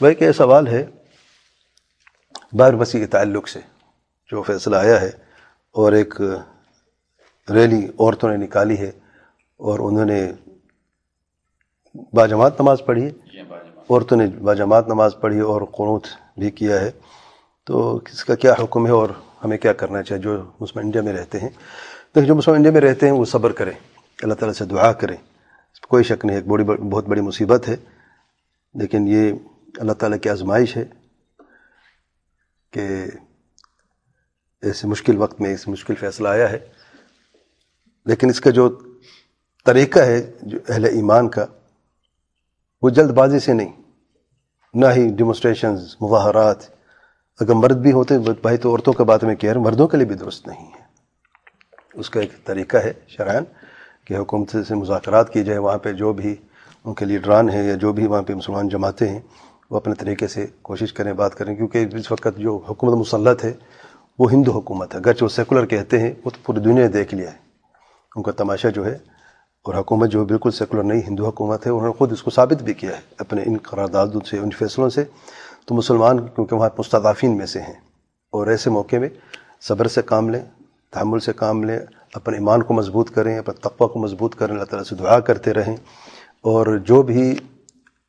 بھائی کہ یہ سوال ہے بار وسیع تعلق سے جو فیصلہ آیا ہے اور ایک ریلی عورتوں نے نکالی ہے اور انہوں نے باجماعت نماز پڑھی ہے۔ عورتوں نے باجماعت نماز پڑھی اور قنوت بھی کیا ہے۔ تو اس کا کیا حکم ہے اور ہمیں کیا کرنا چاہیے جو مسلم انڈیا میں رہتے ہیں؟ تو جو مسلم انڈیا میں رہتے ہیں وہ صبر کریں اللہ تعالیٰ سے دعا کریں۔ کوئی شک نہیں ایک بڑی بہت بڑی مصیبت ہے۔ لیکن یہ اللہ تعالیٰ کی آزمائش ہے کہ ایسے مشکل وقت میں اس مشکل فیصلہ آیا ہے۔ لیکن اس کا جو طریقہ ہے، جو اہل ایمان کا، وہ جلد بازی سے نہیں۔ نہ ہی ڈیمونسٹریشنز مظاہرات۔ اگر مرد بھی ہوتے، بھائی تو عورتوں کا بات میں کہہ رہا ہوں، مردوں کے لیے بھی درست نہیں ہے۔ اس کا ایک طریقہ ہے شرائن کہ حکومت سے مذاکرات کی جائے وہاں پہ جو بھی ان کے لیڈران ہیں یا جو بھی وہاں پہ مسلمان جماعتیں ہیں وہ اپنے طریقے سے کوشش کریں، بات کریں، کیونکہ اس وقت جو حکومت مسلط ہے، وہ ہندو حکومت ہے۔ اگرچہ وہ سیکولر کہتے ہیں، وہ تو پوری دنیا نے دیکھ لیا ہے۔ ان کا تماشا جو ہے، اور حکومت جو بالکل سیکولر نہیں، ہندو حکومت ہے، انہوں نے خود اس کو ثابت بھی کیا ہے اپنے ان قراردادوں سے، ان فیصلوں سے۔ تو مسلمان کیونکہ وہاں مستضعفین میں سے ہیں، اور ایسے موقع میں صبر سے کام لیں، تحمل سے کام لیں، اپنے ایمان کو مضبوط کریں، اپنے تقوی کو مضبوط کریں، اللہ تعالیٰ سے دعا کرتے رہیں۔ اور جو بھی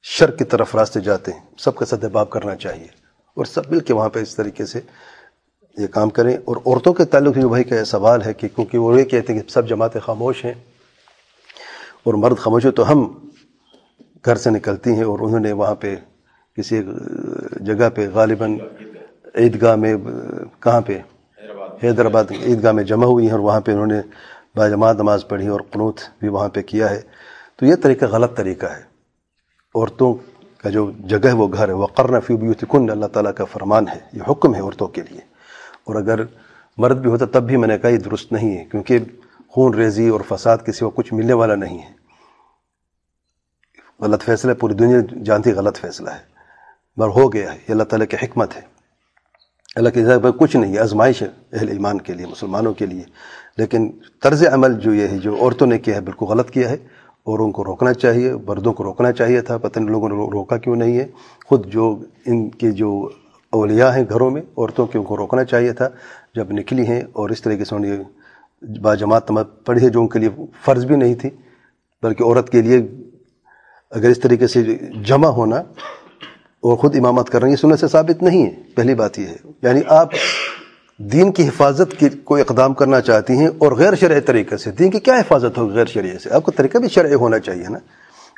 شر کی طرف راستے جاتے ہیں۔ سب کا سد باب کرنا چاہیے۔ اور سب مل کے وہاں پہ اس طریقے سے یہ کام کریں۔ اور عورتوں کے تعلق جو بھائی کا سوال ہے کہ کیونکہ وہ یہ کہتے ہیں کہ سب جماعتیں خاموش ہیں۔ اور مرد خاموش ہو تو ہم گھر سے نکلتی ہیں اور انہوں نے وہاں پہ کسی جگہ پہ غالباً عیدگاہ میں کہاں پہ؟ حیدرآباد عیدگاہ میں جمع ہوئی ہیں اور وہاں پہ انہوں نے باجماعت نماز پڑھی اور قنوت بھی وہاں پہ کیا ہے۔ تو یہ طریقہ غلط طریقہ ہے۔ عورتوں کا جو جگہ ہے وہ گھر ہے۔ وہ قرن فی بیوتکن اللہ تعالیٰ کا فرمان ہے۔ یہ حکم ہے عورتوں کے لیے۔ اور اگر مرد بھی ہوتا تب بھی میں نے کہا یہ درست نہیں ہے، کیونکہ خون ریزی اور فساد کسی کو کچھ ملنے والا نہیں ہے۔ غلط فیصلہ پوری دنیا جانتی غلط فیصلہ ہے۔ مگر ہو گیا ہے، یہ اللہ تعالیٰ کی حکمت ہے۔ اللہ کی پر کچھ نہیں ہے، آزمائش ہے اہل ایمان کے لیے، مسلمانوں کے لیے۔ لیکن طرز عمل جو یہ ہے، جو عورتوں نے کیا ہے، بالکل غلط کیا ہے۔ اور ان کو روکنا چاہیے مردوں کو روکنا چاہیے تھا، پتہ نہیں لوگوں نے روکا کیوں نہیں ہے۔ خود جو ان کے جو اولیاء ہیں گھروں میں، عورتوں کے ان کو روکنا چاہیے تھا۔ جب نکلی ہیں اور اس طریقے سے انہیں باجماعت پڑھی ہے جو ان کے لیے فرض بھی نہیں تھی، بلکہ عورت کے لیے اگر اس طریقے سے جمع ہونا اور خود امامت کر رہے ہیں یہ سننے سے ثابت نہیں ہے۔ پہلی بات یہ ہے۔ یعنی آپ دین کی حفاظت کی کوئی اقدام کرنا چاہتی ہیں اور غیر شرعی طریقے سے۔ دین کی کیا حفاظت ہوگی غیر شرعی سے؟ آپ کو طریقہ بھی شرعی ہونا چاہیے نا۔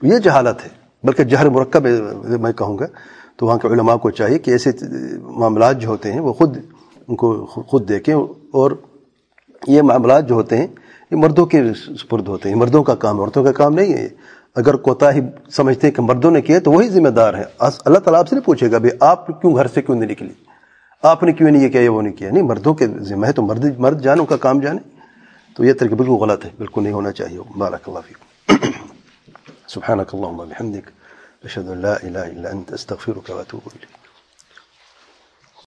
یہ جہالت ہے۔ بلکہ جہر مرکب میں کہوں گا۔ تو وہاں کے علماء کو چاہیے کہ ایسے معاملات جو ہوتے ہیں، وہ خود ان کو خود دیکھیں اور یہ معاملات جو ہوتے ہیں، یہ مردوں کے سپرد ہوتے ہیں۔ مردوں کا کام، عورتوں کا کام نہیں ہے اگر کوتا ہی سمجھتے ہیں کہ مردوں نے کیا تو وہی ذمہ دار ہے۔ اللہ تعالیٰ آپ سے نہیں پوچھے گا بھائی آپ کیوں گھر سے کیوں نہیں نکلی؟ آپ نے کیوں نہیں یہ کیا؟ وہ نہیں کیا؟ نہیں، مردوں کے ذمہ ہے تو مرد مرد جانوں ان کا کام جانے۔ تو یہ طریقہ بالکل غلط ہے، بالکل نہیں ہونا چاہیے۔ بارک اللہ فیکم۔ سبحانک اللہم بحمدک، اشہد اللہ الہ الا انت، استغفرک واتوب الیک۔